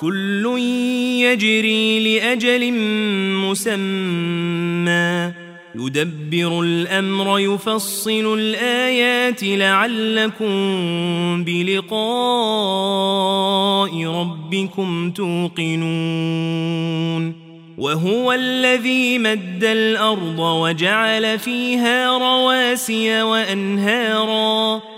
كل يجري لأجل مسمى. يدبر الأمر يفصل الآيات لعلكم بلقاء ربكم توقنون. وهو الذي مد الأرض وجعل فيها رواسي وأنهاراً.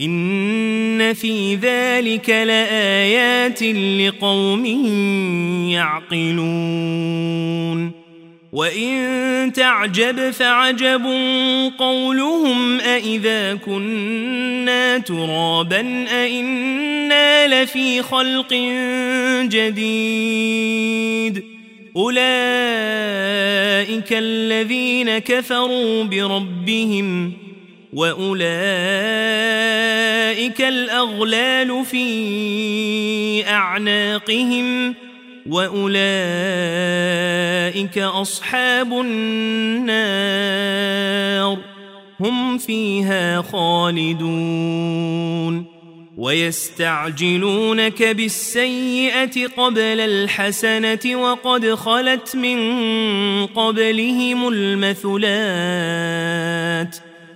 إن في ذلك لآيات لقوم يعقلون. وإن تعجب فعجب قولهم أإذا كنا ترابا أإنا لفي خلق جديد. أولئك الذين كفروا بربهم وأولئك الأغلال في أعناقهم وأولئك أصحاب النار هم فيها خالدون ويستعجلونك بالسيئة قبل الحسنة وقد خلت من قبلهم المثلات ۖ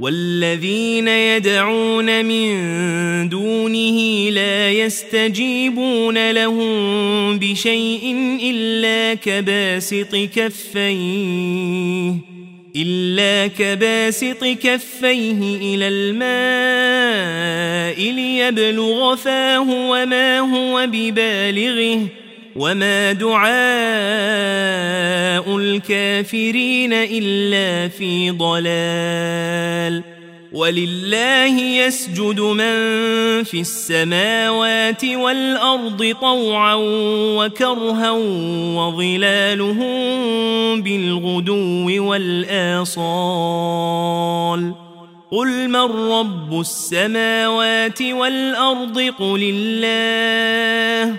والذين يدعون من دونه لا يستجيبون لهم بشيء إلا كباسط كفيه إلا كباسط كفيه إلى الماء ليبلغ فاه وما هو ببالغه. وما دعاء الكافرين إلا في ضلال ولله يسجد من في السماوات والأرض طوعا وكرها وظلالهم بالغدو والآصال قل من رب السماوات والأرض قل الله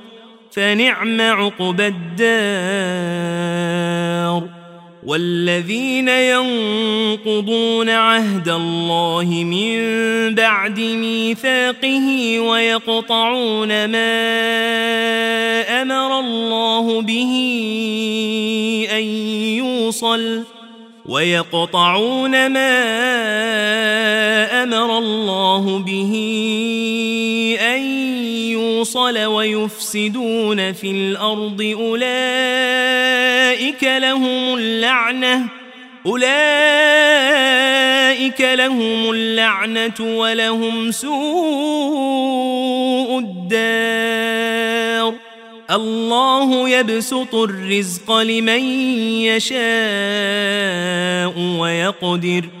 فنعم عقبى الدار. والذين ينقضون عهد الله من بعد ميثاقه ويقطعون ما أمر الله به أن يوصل ويقطعون ما أمر الله به أن يوصل ويفسدون في الأرض أولئك لهم اللعنة أولئك لهم اللعنة ولهم سوء الدار. الله يبسط الرزق لمن يشاء ويقدر.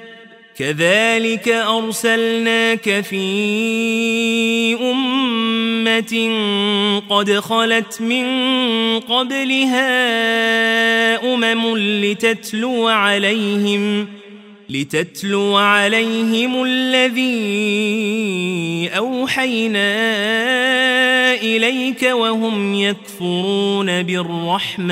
كذلك أرسلناك في أمة قد خلت من قبلها أمم لتتلو عليهم لتتلو عليهم الذي أوحينا إليك وهم يكفرون بالرحمن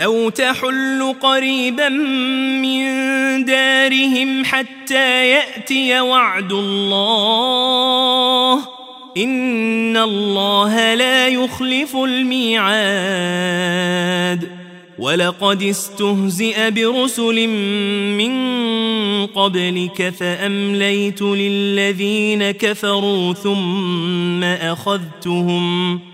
أو تحل قريبا من دارهم حتى يأتي وعد الله. إن الله لا يخلف الميعاد. ولقد استهزئ برسل من قبلك فأمليت للذين كفروا ثم أخذتهم ۖ.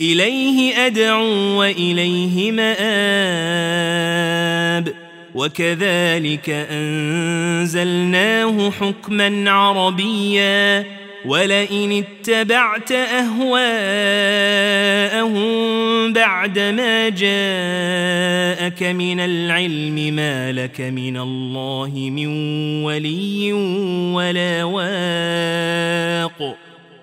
إليه أدعو وإليه مآب. وكذلك أنزلناه حكما عربيا. ولئن اتبعت أهواءهم بعدما جاءك من العلم ما لك من الله من ولي ولا واق.